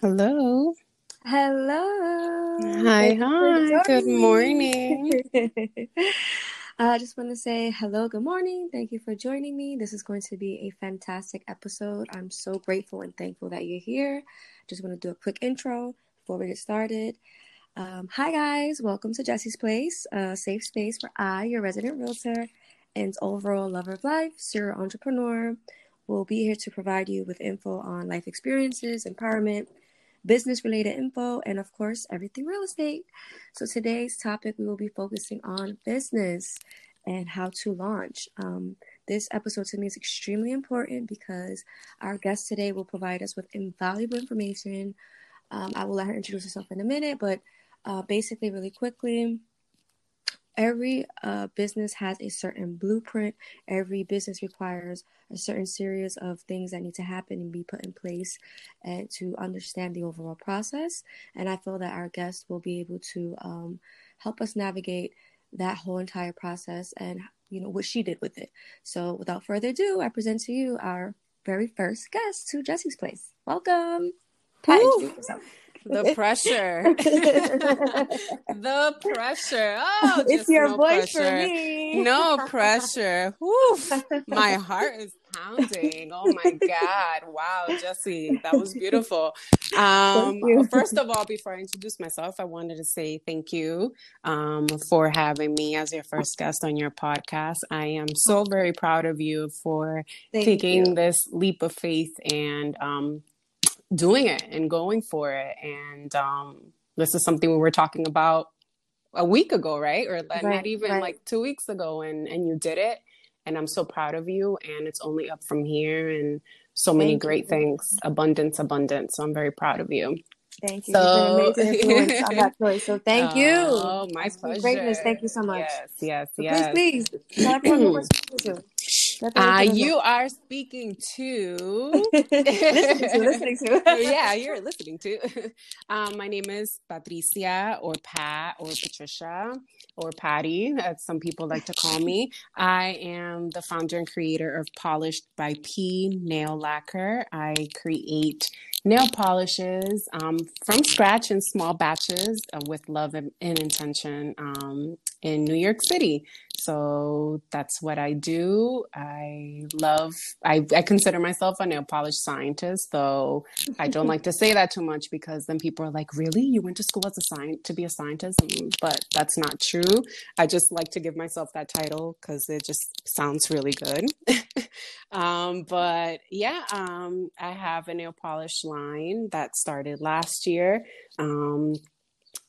Hello. Hello. Hi, hi. Good morning. I just want to say hello, good morning. Thank you for joining me. This is going to be a fantastic episode. I'm so grateful and thankful that you're here. Just want to do a quick intro before we get started. Um, hi, guys. Welcome to Jesse's Place, a safe space where I, your resident realtor and overall lover of life, serial entrepreneur, will be here to provide you with info on life experiences, empowerment, business related info, and of course, everything real estate. So, today's topic we will be focusing on business and how to launch. Um, this episode to me is extremely important because our guest today will provide us with invaluable information. Um, I will let her introduce herself in a minute, but uh, basically, really quickly, every uh, business has a certain blueprint. Every business requires a certain series of things that need to happen and be put in place and to understand the overall process. And I feel that our guest will be able to um, help us navigate that whole entire process and you know what she did with it. So without further ado, I present to you our very first guest to Jesse's place. Welcome. Pat, the pressure. the pressure. Oh, it's your no voice pressure. for me. No pressure. Woof. My heart is pounding. Oh my God. Wow, Jesse, that was beautiful. Um, first of all, before I introduce myself, I wanted to say thank you um, for having me as your first guest on your podcast. I am so very proud of you for Thank taking you. this leap of faith and um, doing it and going for it. And um, this is something we were talking about a week ago, right? Or Right, not even right. like two weeks ago, and and you did it. And I'm so proud of you. And it's only up from here. And so many Thank great you. things, abundance, abundance. So I'm very proud of you. Thank you. So- You've been an amazing influence on that choice. So thank you. Oh, my pleasure. Greatness. Thank you so much. Yes, yes, So yes. please, please, tell everyone who we're speaking to. Let Uh, you are speaking to listening to, listening to. yeah, you're listening to. Um, my name is Patricia or Pat or Patricia or Patty, as some people like to call me. I am the founder and creator of Polished by P Nail Lacquer. I create nail polishes um, from scratch in small batches uh, with love and, and intention um, in New York City. So that's what I do. I love, I, I consider myself a nail polish scientist, though I don't like to say that too much because then people are like, really? You went to school as a science to be a scientist? Mm, But that's not true. I just like to give myself that title because it just sounds really good. um, but yeah, um, I have a nail polish line that started last year. Um,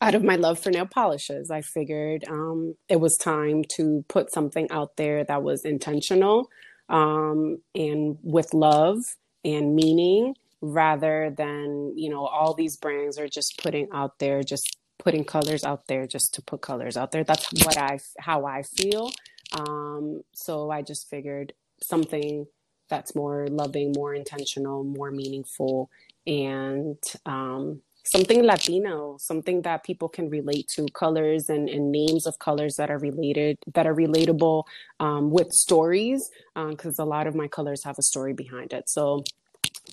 out of my love for nail polishes, I figured um, it was time to put something out there that was intentional um, and with love and meaning rather than, you know, all these brands are just putting out there, just putting colors out there just to put colors out there. That's what I, how I feel. Um, so I just figured something that's more loving, more intentional, more meaningful, and um, something Latino, something that people can relate to, colors and, and names of colors that are related, that are relatable um, with stories, because a lot of my colors have a story behind it. So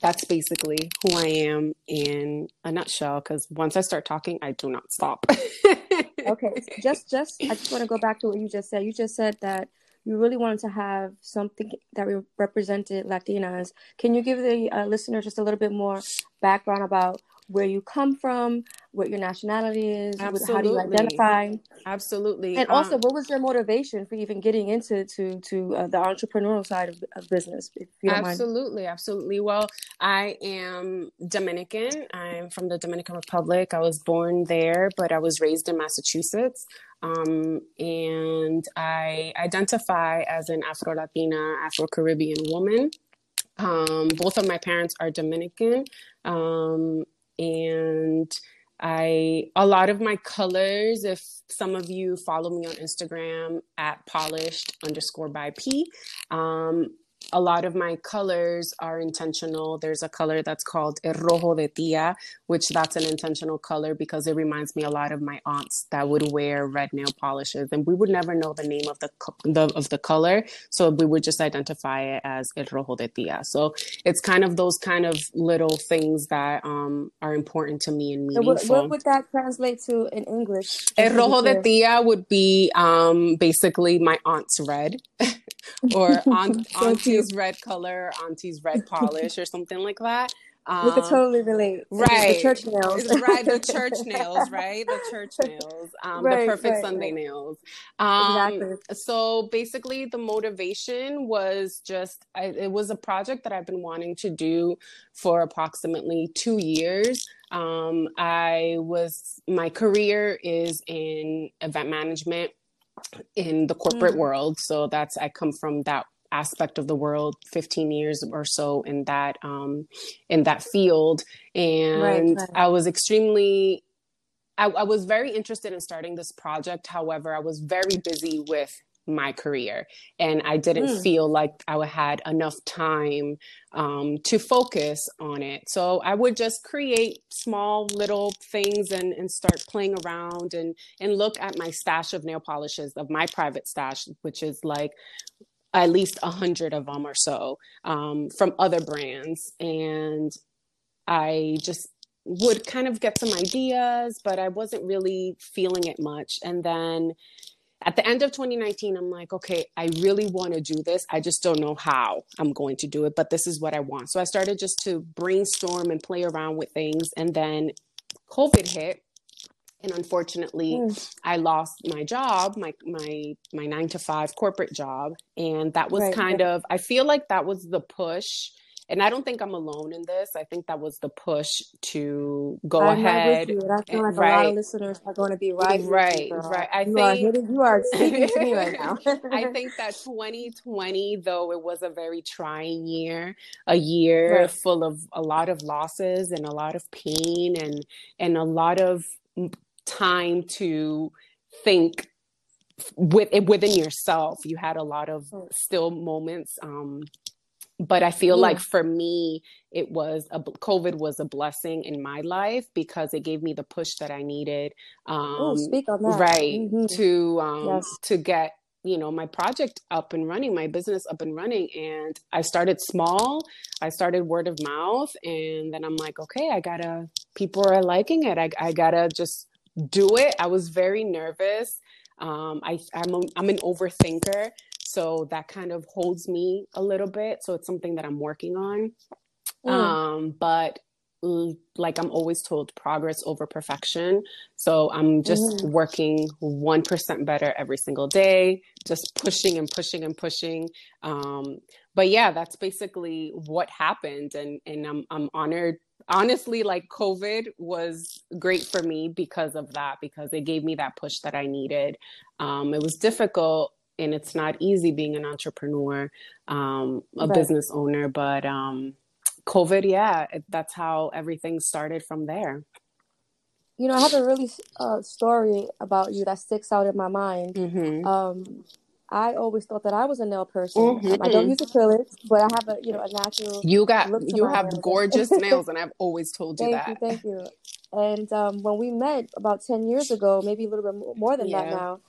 that's basically who I am in a nutshell. Because once I start talking, I do not stop. Okay, just, just, I just want to go back to what you just said. You just said that you really wanted to have something that represented Latinas. Can you give the uh, listener just a little bit more background about where you come from, what your nationality is, what- how do you identify, Absolutely. and also Um, what was your motivation for even getting into to to uh, the entrepreneurial side of, of business, don't mind? Absolutely, absolutely. Well, I am Dominican. I'm from the Dominican Republic. I was born there, but I was raised in Massachusetts. Um, and I identify as an Afro Latina, Afro Caribbean woman. Um, both of my parents are Dominican. Um, and I, a lot of my colors, if some of you follow me on Instagram at polished underscore by P, um, a lot of my colors are intentional. There's a color that's called El Rojo de Tia, which that's an intentional color because it reminds me a lot of my aunts that would wear red nail polishes, and we would never know the name of the, the of the color, so we would just identify it as El Rojo de Tia. So it's kind of those kind of little things that um, are important to me and meaningful. What, what, would that translate to in English? El Rojo de Tia would be um, basically my aunt's red. or aunt, auntie's red color, auntie's red polish, or something like that. Um, we could um, totally relate. Right. The church nails. right. The church nails, right? The church nails. Um, right, the perfect right, Sunday right. nails. Um, exactly. So basically, the motivation was just, I, it was a project that I've been wanting to do for approximately two years. Um, I was, my career is in event management in the corporate mm. world. So that's I come from that aspect of the world 15 years or so in that um in that field and right, right. i was extremely I, I, was very interested in starting this project however i was very busy with my career and i didn't mm. feel like i had enough time um, to focus on it so i would just create small little things and, and start playing around and and look at my stash of nail polishes of my private stash which is like at least a hundred of them or so um, from other brands. And i just would kind of get some ideas but i wasn't really feeling it much. And then at the end of 2019 i'm like okay i really want to do this. I just don't know how i'm going to do it but this is what i want. So i started just to brainstorm and play around with things. And then covid hit and unfortunately mm. i lost my job my my my 9 to 5 corporate job and that was right, kind of i feel like that was the push and I don't think I'm alone in this. I think that was the push to go I'm ahead. With you. I feel like right. a lot of listeners are going to be right. Right, you, right. I you think are hitting, you are speaking to me right now. I think that 2020, though it was a very trying year, a year right. full of a lot of losses and a lot of pain and and a lot of time to think with within yourself. You had a lot of still moments um, but i feel yeah. like for me it was a covid was a blessing in my life because it gave me the push that i needed um Ooh, speak on that. right mm-hmm. to um yes. to get you know my project up and running my business up and running and i started small i started word of mouth and then i'm like okay i gotta people are liking it i, I gotta just do it. I was very nervous. Um, I, I'm, a, I'm an overthinker so that kind of holds me a little bit. So it's something that i'm working on. Mm. um, but like i'm always told progress over perfection. So i'm just mm. working 1% better every single day just pushing and pushing and pushing. Um, but yeah that's basically what happened. And and i'm i'm honored honestly like covid was great for me because of that because it gave me that push that i needed um, it was difficult and it's not easy being an entrepreneur, um, a right. business owner. But um, COVID, yeah, it, that's how everything started from there. You know, I have a really uh, story about you that sticks out in my mind. Mm-hmm. Um, I always thought that I was a nail person. Mm-hmm. Um, I don't use acrylics, but I have a you know a natural. You got you have nails. gorgeous nails, and I've always told you thank that. You, thank you. And um, when we met about ten years ago, maybe a little bit more than yeah. that now,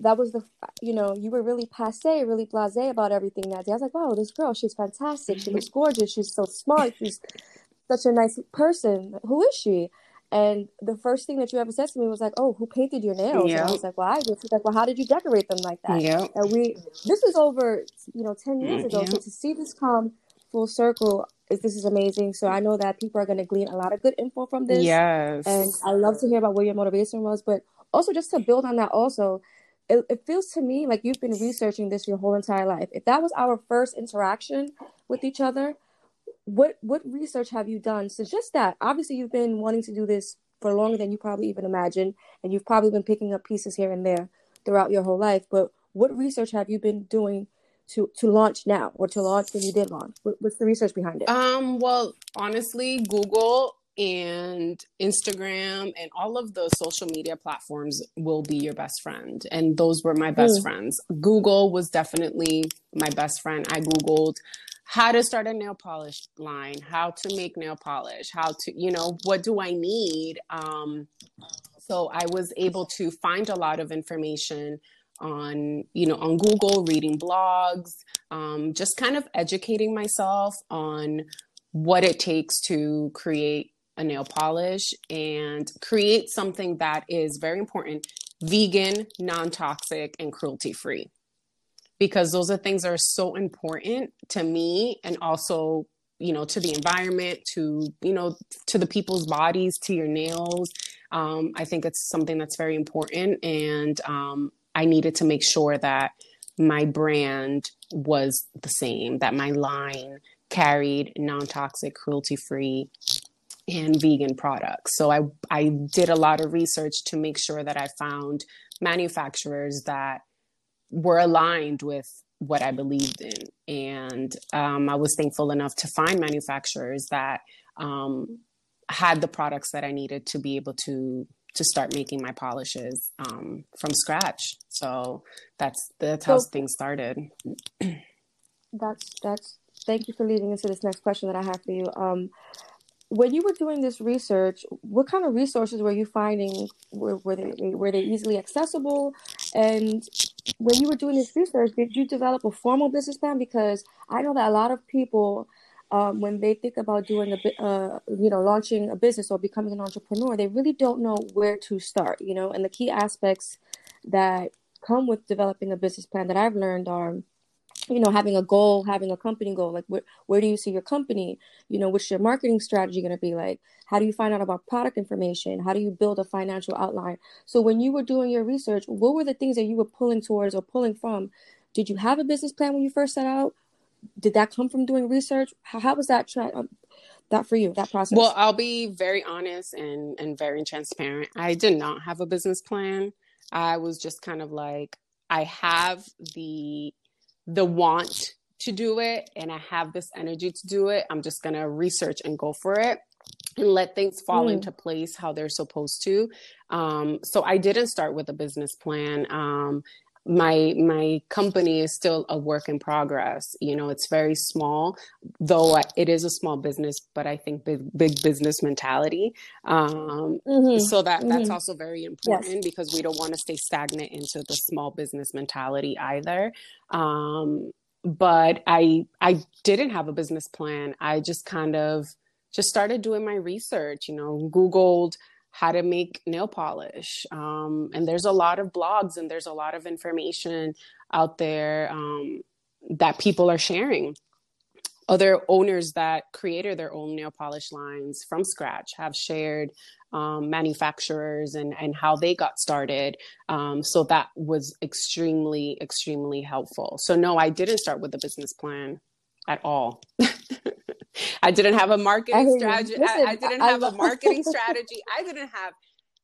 that was the you know you were really passe really blasé about everything that day i was like wow this girl she's fantastic she looks gorgeous she's so smart she's such a nice person who is she and the first thing that you ever said to me was like oh who painted your nails yep. and i was like well i did she's like well how did you decorate them like that yep. and we this is over you know 10 years mm, ago yep. so to see this come full circle is this is amazing so i know that people are going to glean a lot of good info from this yes and i love to hear about where your motivation was but also just to build on that also it, it feels to me like you've been researching this your whole entire life. If that was our first interaction with each other, what what research have you done since just that? Obviously, you've been wanting to do this for longer than you probably even imagined, and you've probably been picking up pieces here and there throughout your whole life. But what research have you been doing to to launch now, or to launch when you did launch? What, what's the research behind it? Um, well, honestly, Google and Instagram and all of the social media platforms will be your best friend. And those were my best mm. friends. Google was definitely my best friend. I Googled how to start a nail polish line, how to make nail polish, how to, you know, what do I need? Um, so I was able to find a lot of information on, you know, on Google, reading blogs, um, just kind of educating myself on what it takes to create a nail polish and create something that is very important vegan, non toxic, and cruelty free because those are things that are so important to me and also you know to the environment to you know to the people's bodies to your nails. Um, i think it's something that's very important and um, i needed to make sure that my brand was the same that my line carried non-toxic cruelty-free and vegan products. So i i did a lot of research to make sure that i found manufacturers that were aligned with what I believed in. And um, I was thankful enough to find manufacturers that um, had the products that I needed to be able to to start making my polishes um, from scratch. So that's that's how so, things started. that's that's. Thank you for leading into this next question that I have for you. Um, when you were doing this research, what kind of resources were you finding? Were, were they were they easily accessible? And when you were doing this research, did you develop a formal business plan? Because I know that a lot of people, um, when they think about doing a uh, you know, launching a business or becoming an entrepreneur, they really don't know where to start. You know, and the key aspects that come with developing a business plan that I've learned are you know having a goal having a company goal like where, where do you see your company? You know what's your marketing strategy going to be like? How do you find out about product information? How do you build a financial outline? So when you were doing your research what were the things that you were pulling towards or pulling from? Did you have a business plan when you first set out? Did that come from doing research? How, how was that tra- um, that for you that process? Well i'll be very honest and and very transparent. I did not have a business plan. I was just kind of like i have the the want to do it and I have this energy to do it, I'm just going to research and go for it and let things fall mm. into place how they're supposed to. Um, so I didn't start with a business plan. Um, my my company is still a work in progress you know it's very small though it is a small business but i think big big business mentality um, mm-hmm. so that mm-hmm. that's also very important yes. because we don't want to stay stagnant into the small business mentality either um, but i i didn't have a business plan i just kind of just started doing my research you know googled how to make nail polish. Um, and there's a lot of blogs and there's a lot of information out there um, that people are sharing. Other owners that created their own nail polish lines from scratch have shared um, manufacturers and, and how they got started. Um, so that was extremely, extremely helpful. So, no, I didn't start with a business plan at all. I didn't have a marketing strategy. Listen, I, I, didn't have a marketing strategy. I didn't have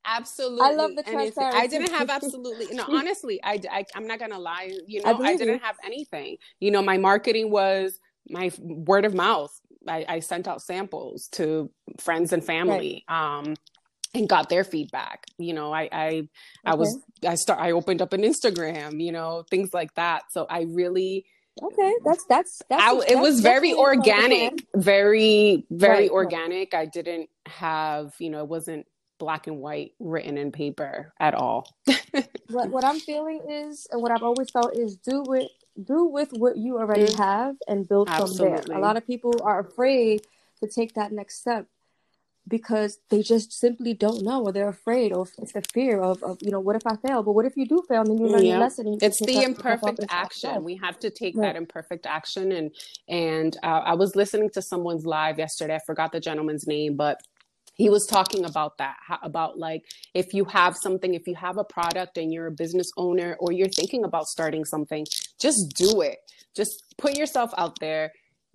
absolutely I love the transparency. I didn't have absolutely no honestly I, I am not gonna lie you know I, I didn't you. have anything you know my marketing was my word of mouth I, I sent out samples to friends and family right. um and got their feedback you know I I okay. I was I start I opened up an Instagram you know things like that so I really Okay, that's that's that's. I, it was very organic, very very right, organic. Right. I didn't have you know it wasn't black and white written in paper at all. what what I'm feeling is, and what I've always felt is, do with do with what you already mm. have and build Absolutely. from there. A lot of people are afraid to take that next step because they just simply don't know or they're afraid or it's the fear of, of you know what if i fail? But what if you do fail and then you learn yeah. your lesson it's the imperfect action. we have to take right. that imperfect action. And and uh, i was listening to someone's live yesterday. I forgot the gentleman's name but he was talking about that about like if you have something if you have a product and you're a business owner or you're thinking about starting something just do it. Just put yourself out there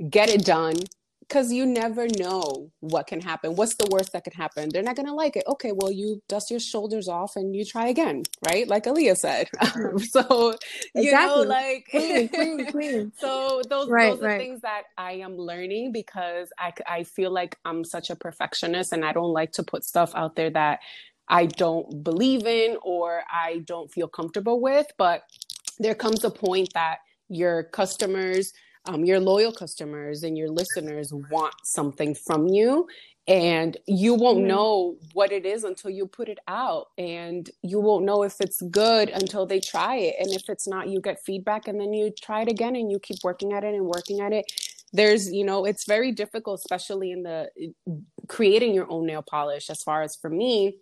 get it done because you never know what can happen. What's the worst that could happen? They're not gonna like it. Okay, well, you dust your shoulders off and you try again, right? Like Aaliyah said. so you exactly. know, like queen, queen, queen. so those right, those are right. things that I am learning because I I feel like I'm such a perfectionist and I don't like to put stuff out there that I don't believe in or I don't feel comfortable with. But there comes a point that your customers, um, your loyal customers, and your listeners want something from you. And you won't mm-hmm. know what it is until you put it out. And you won't know if it's good until they try it. And if it's not, you get feedback and then you try it again and you keep working at it and working at it there's you know it's very difficult especially in the creating your own nail polish as far as for me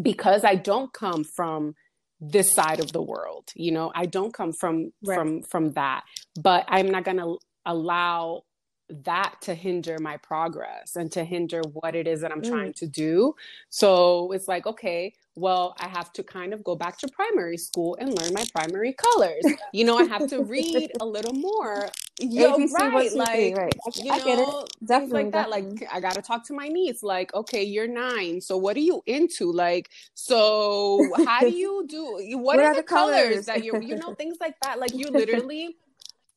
because I don't come from this side of the world you know i don't come from right. from from that but i'm not going to allow that to hinder my progress and to hinder what it is that i'm mm. trying to do so it's like okay well i have to kind of go back to primary school and learn my primary colors you know i have to read a little more Yo, ABC, right, like right. I, you I get know, it. Definitely like that. Definitely. Like I gotta talk to my niece. Like, okay, you're nine, so what are you into? Like, so how do you do? What, what are, are, the colors, colors that you you know things like that? Like you literally,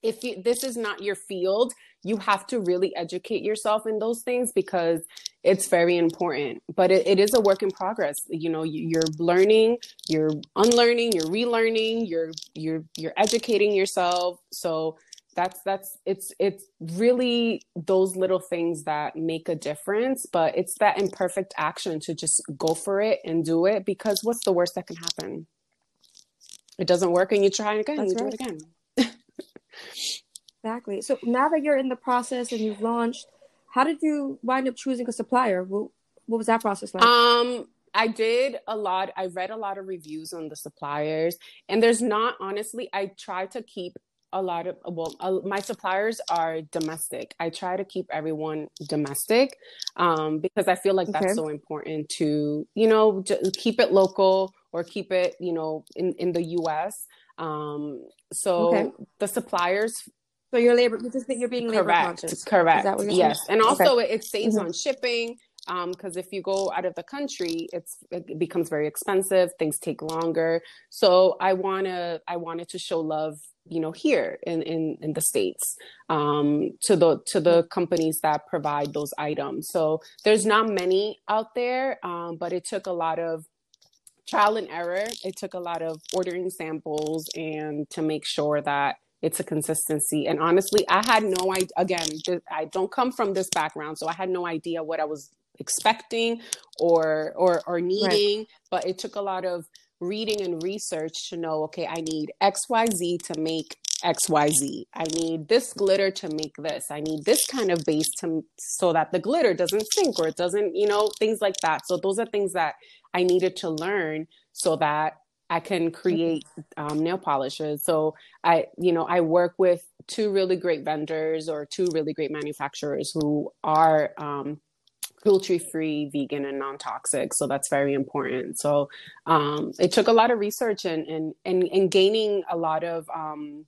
if you, this is not your field, you have to really educate yourself in those things because it's very important. But it, it is a work in progress. You know, you, you're learning, you're unlearning, you're relearning, you're you're you're educating yourself. So that's that's it's it's really those little things that make a difference but it's that imperfect action to just go for it and do it because what's the worst that can happen it doesn't work and you try again that's you right. do it again exactly so now that you're in the process and you've launched how did you wind up choosing a supplier what, what was that process like um I did a lot. I read a lot of reviews on the suppliers, and there's not honestly. I try to keep a lot of well uh, my suppliers are domestic i try to keep everyone domestic um, because i feel like okay. that's so important to you know keep it local or keep it you know in in the us um, so okay. the suppliers so your labor you just think you're being labor correct conscious. correct yes saying? and also okay. it, it, saves mm-hmm. on shipping because um, if you go out of the country it's it becomes very expensive things take longer. So i want to i wanted to show love you know here in in, in the states um, to the to the companies that provide those items. So there's not many out there um, but it took a lot of trial and error. It took a lot of ordering samples and to make sure that it's a consistency. And honestly i had no idea again i don't come from this background so i had no idea what i was expecting or or or needing right. but it took a lot of reading and research to know okay i need xyz to make xyz i need this glitter to make this. I need this kind of base to so that the glitter doesn't sink or it doesn't you know things like that. So those are things that i needed to learn so that i can create um, nail polishes. So i you know i work with two really great vendors or two really great manufacturers who are um, cruelty free, vegan, and non toxic. So that's very important. So um, it took a lot of research and and and, and gaining a lot of um,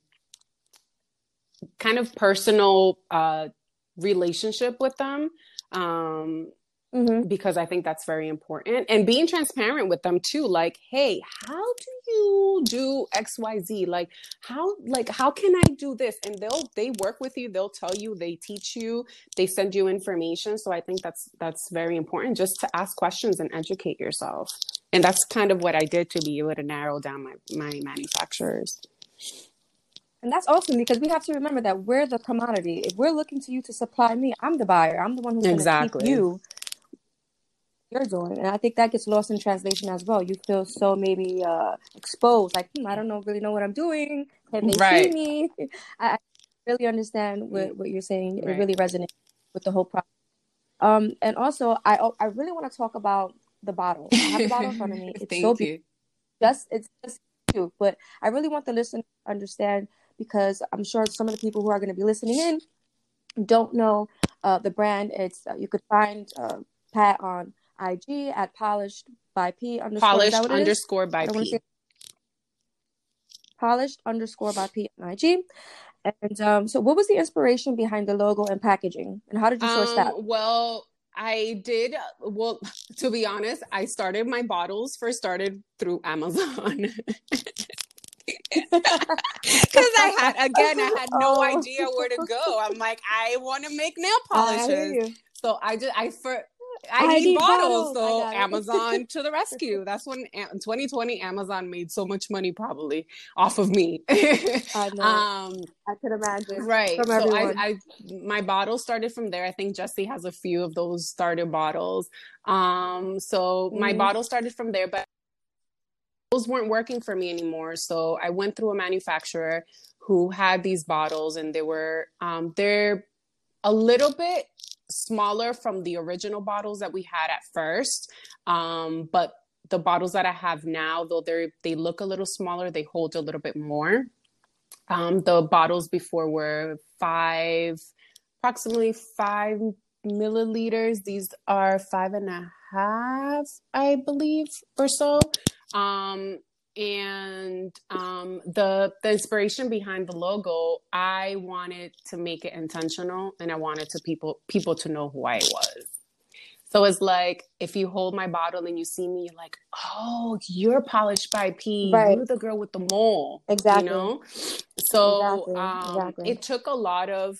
kind of personal uh, relationship with them. Um, mm-hmm. because I think that's very important. And being transparent with them too, like, hey, how do you do XYZ? Like, how like how can I do this? And they'll they work with you, they'll tell you, they teach you, they send you information. So I think that's that's very important just to ask questions and educate yourself. And that's kind of what I did to be able to narrow down my, my manufacturers. And that's awesome because we have to remember that we're the commodity. If we're looking to you to supply me, I'm the buyer. I'm the one who's exactly. going to keep you you're doing. And I think that gets lost in translation as well. You feel so maybe uh, exposed, like, hmm, I don't know, really know what I'm doing. Can they right. see me? I, really understand what, what you're saying. Right. It really resonates with the whole process. Um, and also, I I really want to talk about the bottle. I have the bottle in front of me. It's so beautiful. Just it's just cute, but I really want the listener to understand because I'm sure some of the people who are going to be listening in don't know uh, the brand. It's uh, you could find uh, Pat on IG at polished by P underscore. Polished underscore by P. Polished underscore by P on IG. And um, so, what was the inspiration behind the logo and packaging, and how did you source um, that? Well, I did. Well, to be honest, I started my bottles first started through Amazon. Because I had again, I had no Oh. idea where to go. I'm like, I want to make nail I polishes, you. so I just I for I, I need, need bottles. bottles. So. Amazon to the rescue. That's when in 2020 Amazon made so much money probably off of me. I know. um, I could imagine. right from so I, everyone. I my bottle started from there i think jesse has a few of those starter bottles um so my Mhm. bottle started from there but those weren't working for me anymore so i went through a manufacturer who had these bottles and they were um they're a little bit smaller from the original bottles that we had at first um but the bottles that i have now though they they look a little smaller they hold a little bit more um, the bottles before were five, approximately five milliliters. These are five and a half, I believe, or so. Um, and um, the the inspiration behind the logo, I wanted to make it intentional, and I wanted to people people to know who I was. So it's like if you hold my bottle and you see me, you're like, oh, you're polished by P. Right. You're the girl with the mole. Exactly. You know? So Exactly, um, exactly. it took a lot of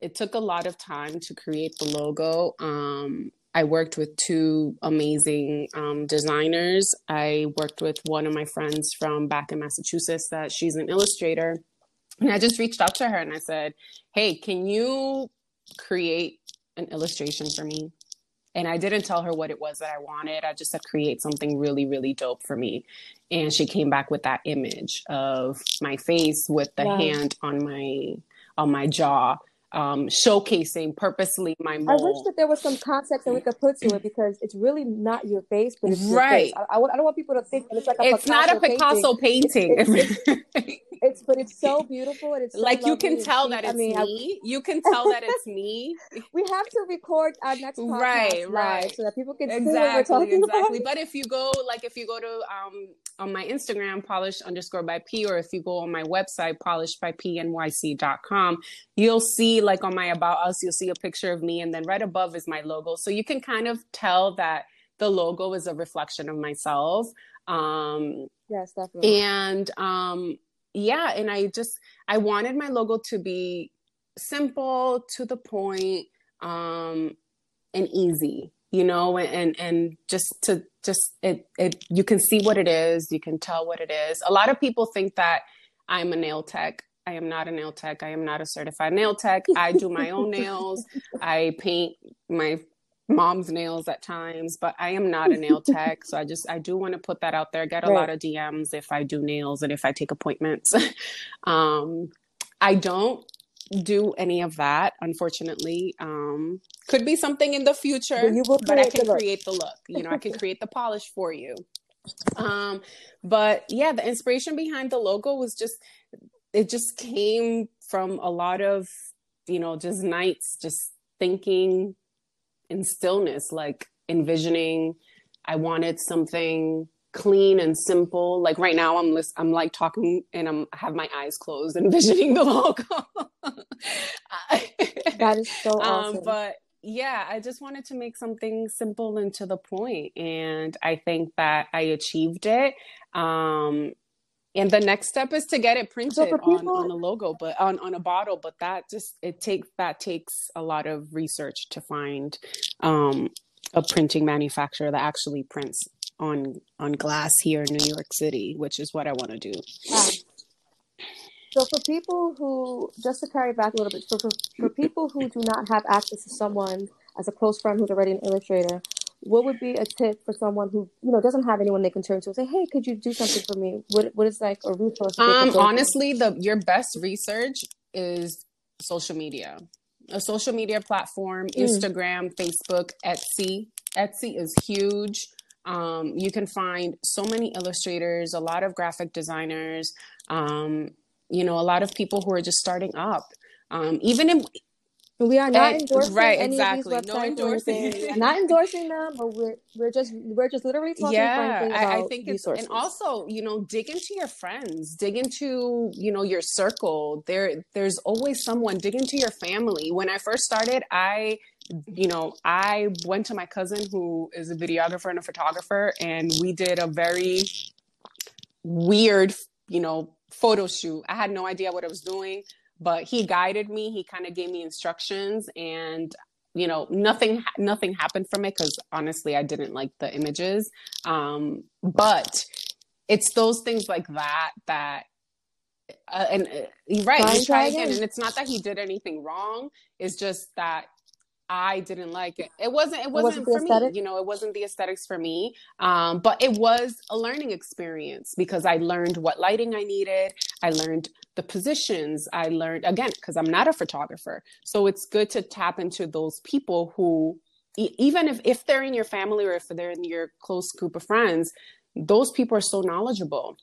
it took a lot of time to create the logo. Um, I worked with two amazing um, designers. I worked with one of my friends from back in Massachusetts that she's an illustrator. And I just reached out to her and I said, Hey, can you create an illustration for me? And I didn't tell her what it was that I wanted. I just said, create something really, really dope for me. And she came back with that image of my face with the Wow. hand on my on my jaw, um, showcasing purposely my I wish that there was some context that we could put to it because it's really not your face, but it's Right. I, I, I don't want people to think that it's like a It's not a Picasso painting. It's- It's but it's so beautiful and it's so like you can tell that I it's mean, I- me. You can tell that it's me. we have to record our next podcast Right, right. so that people can see what we're exactly talking exactly about. but if you go like if you go to um on my instagram polished underscore by p or if you go on my website polished by pnyc.com you'll see like on my about us you'll see a picture of me and then right above is my logo. So you can kind of tell that the logo is a reflection of myself um Yes, definitely. and um yeah and i just i wanted my logo to be simple to the point um and easy you know and and just to just it it you can see what it is you can tell what it is. A lot of people think that i'm a nail tech i am not a nail tech. I am not a certified nail tech. I do my own nails. I paint my mom's nails at times but i am not a nail tech. So i just i do want to put that out there I get a Right. lot of dms if i do nails and if i take appointments. Um i don't do any of that unfortunately. Um could be something in the future But you will but i create the can create the look. You know i can create the polish for you. Um but yeah the inspiration behind the logo was just it just came from a lot of you know just nights just thinking in stillness like envisioning i wanted something clean and simple like right now i'm lis- i'm like talking and i'm I have my eyes closed envisioning the logo That is so awesome. um, but yeah, I just wanted to make something simple and to the point, and I think that I achieved it. Um, and the next step is to get it printed on, on a logo, but on, on a bottle. But that just it takes that takes a lot of research to find um, a printing manufacturer that actually prints on on glass here in New York City, which is what I want to do. So for people who, just to carry back a little bit, so for, for people who do not have access to someone as a close friend who's already an illustrator, what would be a tip for someone who you know doesn't have anyone they can turn to and say, "Hey, could you do something for me?" What what is like a resource? that they could Um, to? honestly, the your best research is social media, a social media platform, Mm. Instagram, Facebook, Etsy. Etsy is huge. Um, you can find so many illustrators, a lot of graphic designers, um, you know, a lot of people who are just starting up. Um, even in We are not And- endorsing right, any exactly. of these websites. or endorsing. not endorsing them, but we're we're just we're just literally talking yeah I, I about think it's resources. and also you know dig into your friends dig into you know your circle there there's always someone dig into your family when i first started i you know i went to my cousin who is a videographer and a photographer and we did a very weird you know photo shoot i had no idea what i was doing but he guided me he kind of gave me instructions and you know nothing nothing happened from it because honestly i didn't like the images um but it's those things like that that uh, and uh, you're right try try again again. and it's not that he did anything wrong it's just that I didn't like it. It wasn't. It wasn't, wasn't the for me. You know, it wasn't the aesthetics for me. Um, but it was a learning experience because I learned what lighting I needed. I learned the positions. I learned again because I'm not a photographer. So it's good to tap into those people who, e- even if if they're in your family or if they're in your close group of friends, those people are so knowledgeable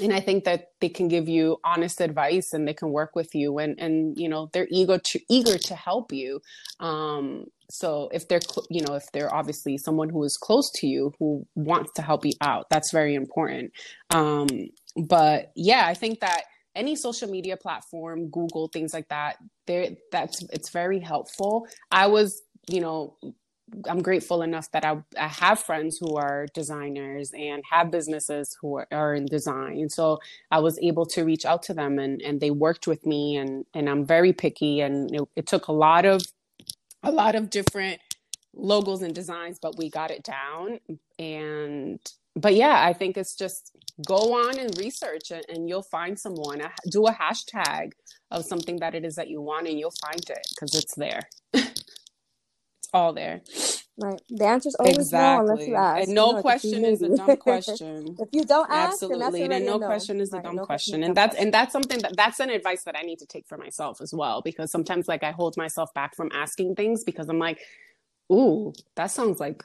and i think that they can give you honest advice and they can work with you and and you know they're eager to eager to help you. Um so if they're cl- you know if they're obviously someone who is close to you who wants to help you out that's very important. Um but yeah i think that any social media platform google things like that there that's it's very helpful. I was you know I'm grateful enough that I, I have friends who are designers and have businesses who are, are in design. So I was able to reach out to them and, and they worked with me and, and I'm very picky and it, it took a lot of a lot of different logos and designs, but we got it down. And but yeah, I think it's just go on and research and, and you'll find someone. Do a hashtag of something that it is that you want and you'll find it because it's there. it's all there. Right. The answer's always no unless you ask. And You no know, question is a dumb question. if you don't ask, then Absolutely. And already no a question is a Right, dumb no question a And that's and that's something that that's an advice that I need to take for myself as well. Because sometimes like I hold myself back from asking things because I'm like, ooh, that sounds like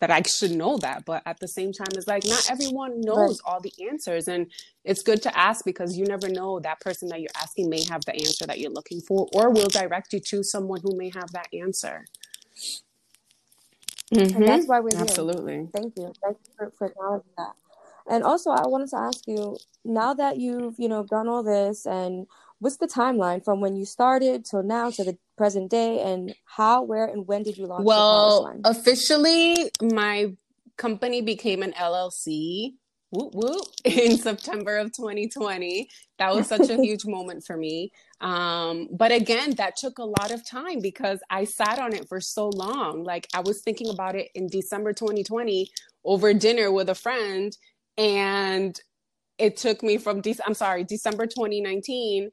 that I should know that. But at the same time, it's like not everyone knows all the answers. And it's good to ask because you never know that person that you're asking may have the answer that you're looking for or will direct you to someone who may have that answer. And Mhm. that's why we're here. Absolutely. Thank you. Thank you for, for acknowledging that. And also, I wanted to ask you now that you've, you know, done all this, and what's the timeline from when you started till now to the present day, and how, where, and when did you launch Well, officially, my company became an LLC. Whoop, whoop, in September of 2020. That was such a huge moment for me. Um, but again, that took a lot of time because I sat on it for so long. Like I was thinking about it in December 2020 over dinner with a friend, and it took me from De- I'm sorry, December 2019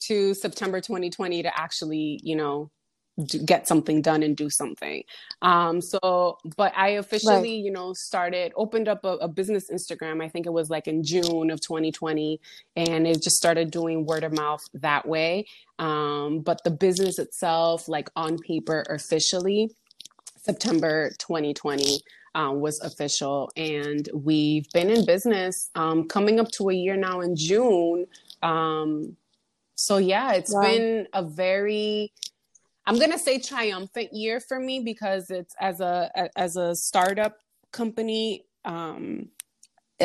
to September 2020 to actually, you know, get something done and do something. Um, so, but I officially, you know, started, opened up a, a business Instagram. I think it was like in June of 2020, and it just started doing word of mouth that way. Um, but the business itself, like on paper, officially, September 2020 um, was official, and we've been in business um, coming up to a year now in June. Um, so yeah, it's Wow. been a very I'm gonna say triumphant year for me because it's as a as a startup company. Um,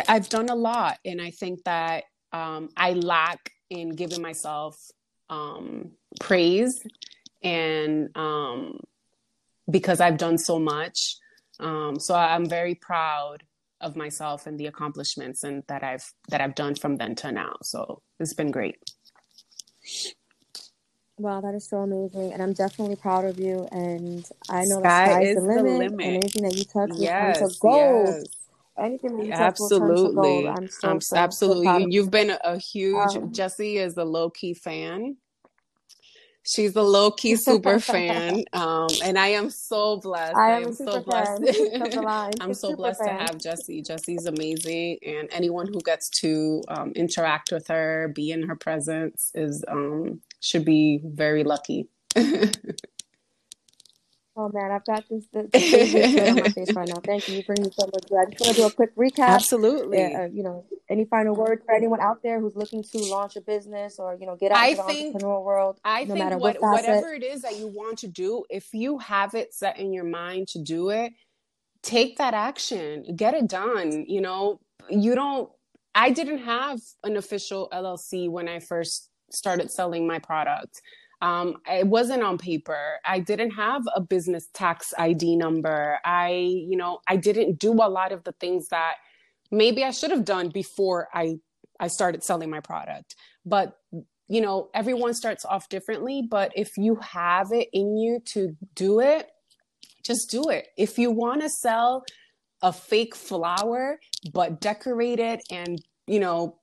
I've done a lot, and I think that um, I lack in giving myself um, praise, and um, because I've done so much. Um, so I'm very proud of myself and the accomplishments and that I've that I've done from then to now. So it's been great. Wow, that is so amazing, and I'm definitely proud of you. And I know the Sky is the the limit, limit. and anything that you touch will turn to gold. yes. Anything that you touch will turn to gold. Absolutely. I'm so, I'm so, so absolutely. of You've been a, huge. Um, Jessie is a low key fan. She's a low key super fan, um, and I am so blessed. I I am am a so blessed. fan the. I'm so blessed to have Jessie. Jessie's amazing, and anyone who gets to um, interact with her, be in her presence, is um, should be very lucky. Oh man, I've got this the, the on my face right now. Thank you. You bring me so much joy. I just want to do a quick recap. Absolutely. Yeah, uh, you know, any final words for anyone out there who's looking to launch a business or you know get out I think, the entrepreneurial world? I no think what, what whatever it is that you want to do, if you have it set in your mind to do it, take that action. Get it done. You know, you don't. I didn't have an official LLC when I first started selling my product. Um, it wasn't on paper. I didn't have a business tax ID number. I, you know, I didn't do a lot of the things that maybe I should have done before I I started selling my product. But you know, everyone starts off differently. But if you have it in you to do it, just do it. If you want to sell a fake flower, but decorate it and you know,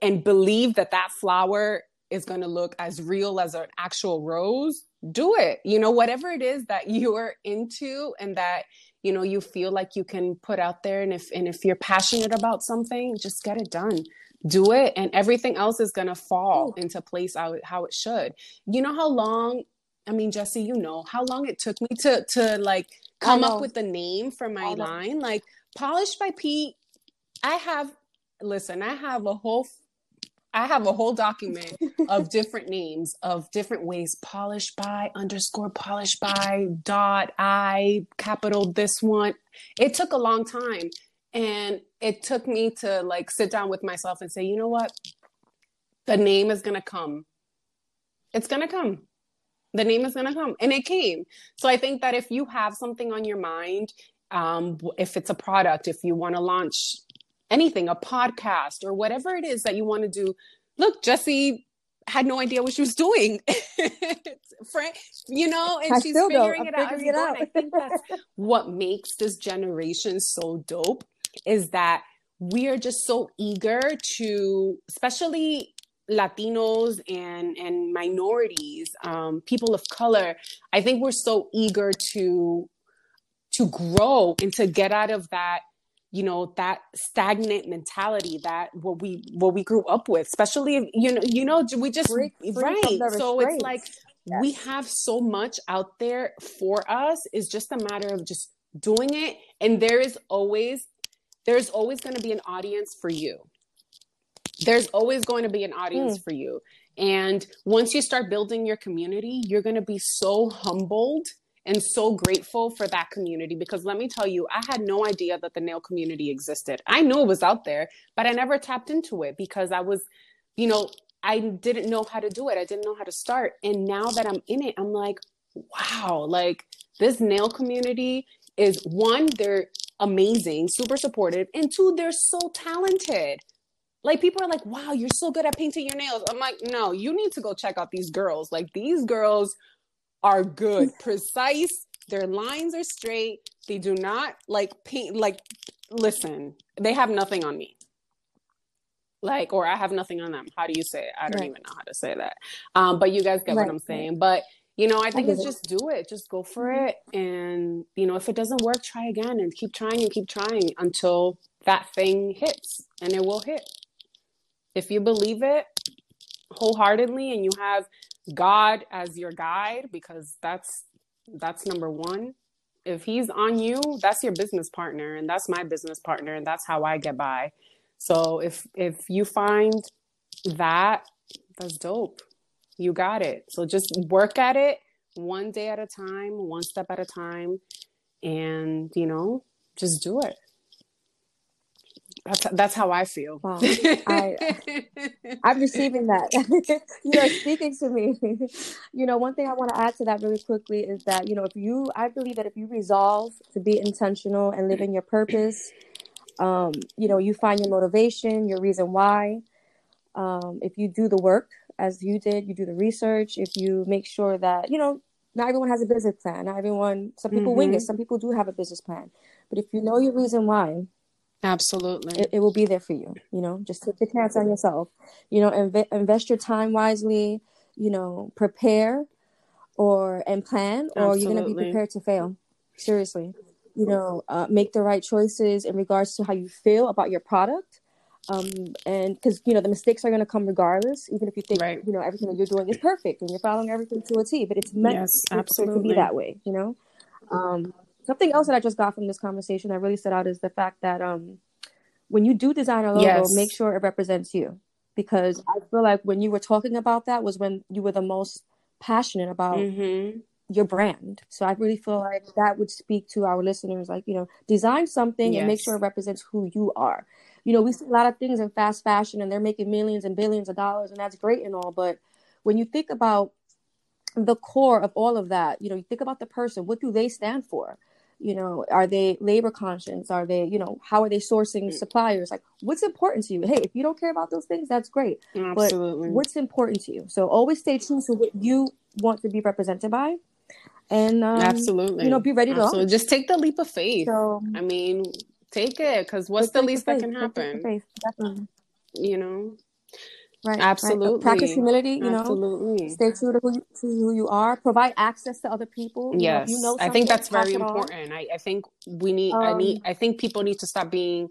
and believe that that flower is going to look as real as an actual rose, do it. You know, whatever it is that you're into and that you know you feel like you can put out there and if and if you're passionate about something, just get it done. Do it and everything else is going to fall into place how, how it should. You know how long I mean, Jesse, you know how long it took me to to like come up with the name for my line. Like polished by P, I have listen, I have a whole I have a whole document of different names of different ways polished by underscore polished by dot I capital this one. It took a long time. And it took me to like sit down with myself and say, you know what? The name is gonna come. It's gonna come. The name is gonna come. And it came. So I think that if you have something on your mind, um, if it's a product, if you want to launch anything, a podcast or whatever it is that you want to do. Look, Jesse had no idea what she was doing. Frank, you know, and I she's figuring it out. It out. I think that's what makes this generation so dope is that we are just so eager to, especially Latinos and and minorities, um, people of color. I think we're so eager to to grow and to get out of that you know that stagnant mentality that what we what we grew up with especially if, you know you know we just free right. so it's like yes. we have so much out there for us. It's just a matter of just doing it. And there is always there's always going to be an audience for you. There's always going to be an audience mm. for you. And once you start building your community you're going to be so humbled and so grateful for that community because let me tell you, I had no idea that the nail community existed. I knew it was out there, but I never tapped into it because I was, you know, I didn't know how to do it. I didn't know how to start. And now that I'm in it, I'm like, wow, like this nail community is one, they're amazing, super supportive, and two, they're so talented. Like people are like, wow, you're so good at painting your nails. I'm like, no, you need to go check out these girls. Like these girls are good, precise. Their lines are straight. They do not like paint. Like, listen, they have nothing on me. Like, or I have nothing on them. How do you say it? I don't right. even know how to say that. Um, but you guys get right. what I'm saying. But you know, I think I it's it. just do it. Just go for mm-hmm. it. And you know, if it doesn't work, try again and keep trying and keep trying until that thing hits, and it will hit. If you believe it wholeheartedly and you have God as your guide because that's that's number 1. If he's on you, that's your business partner and that's my business partner and that's how I get by. So if if you find that that's dope. You got it. So just work at it one day at a time, one step at a time and you know, just do it. That's that's how I feel. Wow. I I'm receiving that. you are speaking to me. you know, one thing I want to add to that really quickly is that, you know, if you I believe that if you resolve to be intentional and live in your purpose, um, you know, you find your motivation, your reason why. Um, if you do the work as you did, you do the research, if you make sure that, you know, not everyone has a business plan. Not everyone some people mm-hmm. wing it, mm-hmm. some people do have a business plan. But if you know your reason why, Absolutely. It, it, will be there for you. You know, just take the chance on yourself. You know, inv- invest your time wisely. You know, prepare or and plan, or Absolutely. you're going to be prepared to fail. Seriously. You know, uh, make the right choices in regards to how you feel about your product. Um, and because you know the mistakes are going to come regardless, even if you think right. you know everything that you're doing is perfect and you're following everything to a T, but it's meant yes, to, to be that way. You know, Um, something else that I just got from this conversation that really stood out is the fact that um, when you do design a logo, Yes. make sure it represents you. Because I feel like when you were talking about that was when you were the most passionate about Mm-hmm. your brand. So I really feel like that would speak to our listeners, like, you know, design something and make sure it represents who you are. You know, we see a lot of things in fast fashion and they're making millions and billions of dollars, and that's great and all. But when you think about the core of all of that, you know, you think about the person, what do they stand for? You know, are they labor conscious? Are they, you know, how are they sourcing suppliers? Like, what's important to you? Hey, if you don't care about those things, that's great Absolutely. but what's important to you. So always stay true to what you want to be represented by, and um, Absolutely. you know, be ready to Absolutely. launch. Just take the leap of faith. So I mean, take it because what's the least that can take the leap of happen? You know? Right, right. Absolutely. Practice humility. You know, Absolutely. stay true to who you, to who you are. Provide access to other people. You know, Yes, you know I think that's very important. I, I think we need. I need. Um, I think people need to stop being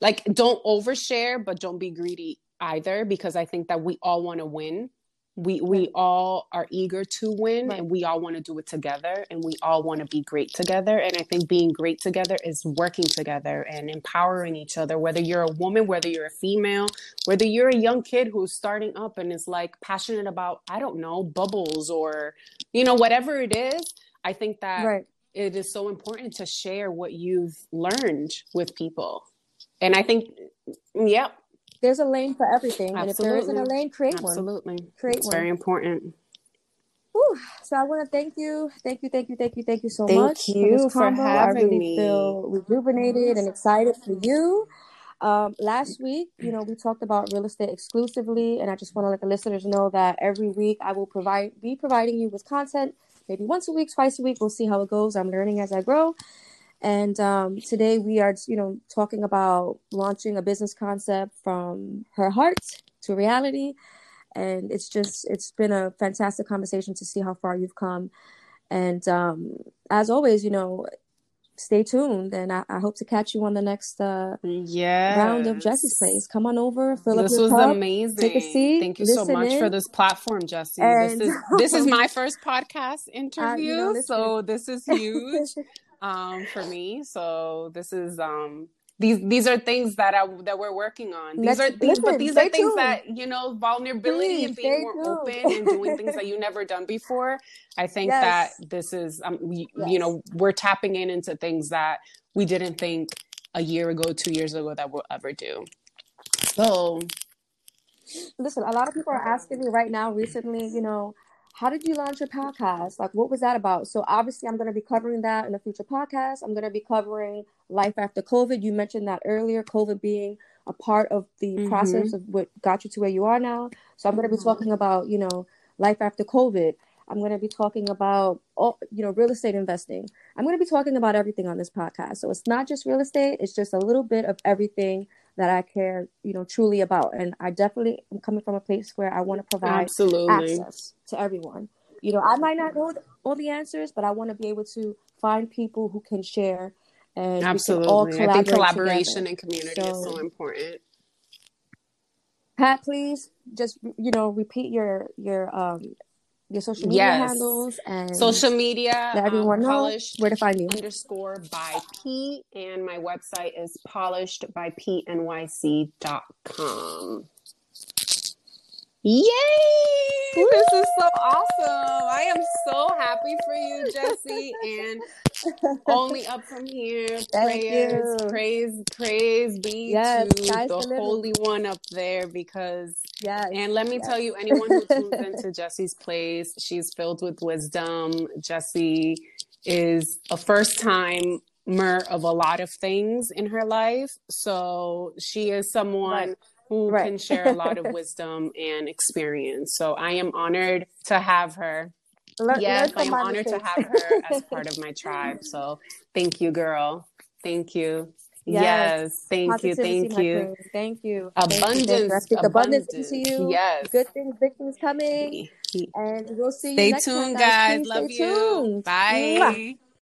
like don't overshare, but don't be greedy either, because I think that we all want to win. We we all are eager to win, Right. and we all want to do it together, and we all want to be great together. And I think being great together is working together and empowering each other. Whether you're a woman, whether you're a female, whether you're a young kid who's starting up and is like passionate about I don't know bubbles or you know whatever it is. I think that right. it is so important to share what you've learned with people. And I think, mm, mm, yep, There's a lane for everything, and if there isn't a lane, create one. absolutely. Create It's one. very important. Whew. So I want to thank you, thank you, thank you, thank you, thank you so Thank much you this for combo. I really me. feel rejuvenated and excited for you. Um, last week, you know, we talked about real estate exclusively, and I just want to let the listeners know that every week I will provide be providing you with content, maybe once a week, twice a week. We'll see how it goes. I'm learning as I grow. And um, today we are, you know, talking about launching a business concept from her heart to reality. And it's just, it's been a fantastic conversation to see how far you've come. And um, as always, you know, stay tuned. And I, I hope to catch you on the next uh, Yeah. round of Jesse's Place. Come on over, fill up This your was cup. amazing. take a seat, Thank you so much for this platform, Jesse. and- this is this is my first podcast interview, Uh, listen. so this is huge um, for me. So this is um, these these are things that I that we're working on. These Let's- are these, but these are things tuned. that you know vulnerability Please, and being more tuned. open and doing things that you never done before. I think Yes. that this is um, we, Yes. you know we're tapping in into things that we didn't think a year ago, two years ago that we'll ever do. So listen, a lot of people are asking me right now recently, you know, how did you launch your podcast? Like, what was that about? So, obviously, I'm going to be covering that in a future podcast. I'm going to be covering life after COVID. You mentioned that earlier, COVID being a part of the Mhm. process of what got you to where you are now. So, I'm going to be talking about, you know, life after COVID. I'm going to be talking about, all, you know, real estate investing. I'm going to be talking about everything on this podcast. So, it's not just real estate, it's just a little bit of everything that I care, you know, truly about. And I definitely am coming from a place where I want to provide absolutely. access to everyone. You know, I might not know all the answers, but I want to be able to find people who can share and can all Absolutely. I think collaboration together. and community is So- so important. Pat, please just you know repeat your your um your social media Yes. handles and Social media, let everyone um, know where to find you. underscore by P, and my website is polished Yay! This is so awesome. I am so happy for you, Jesse, and only up from here. Prayers, praise, praise be Yes, to the. Holy One up there because Yes. and let me yes. tell you, anyone who tunes into Jesse's place, she's filled with wisdom. Jesse is a first timer of a lot of things in her life. So she is someone Right. Who Right. can share a lot of wisdom and experience. So I am honored to have her. Learn- yes, I am honored to have her as part of my tribe. So thank you, girl. Thank you. Yes. Yes, thank you, thank you. Thank you. You, thank you. I Abundance, speak abundance abundance. into you. Yes. Good things, big things coming. And we'll see you Stay next time, tuned, guys. guys. Please Love stay you. tuned. Bye. Mwah.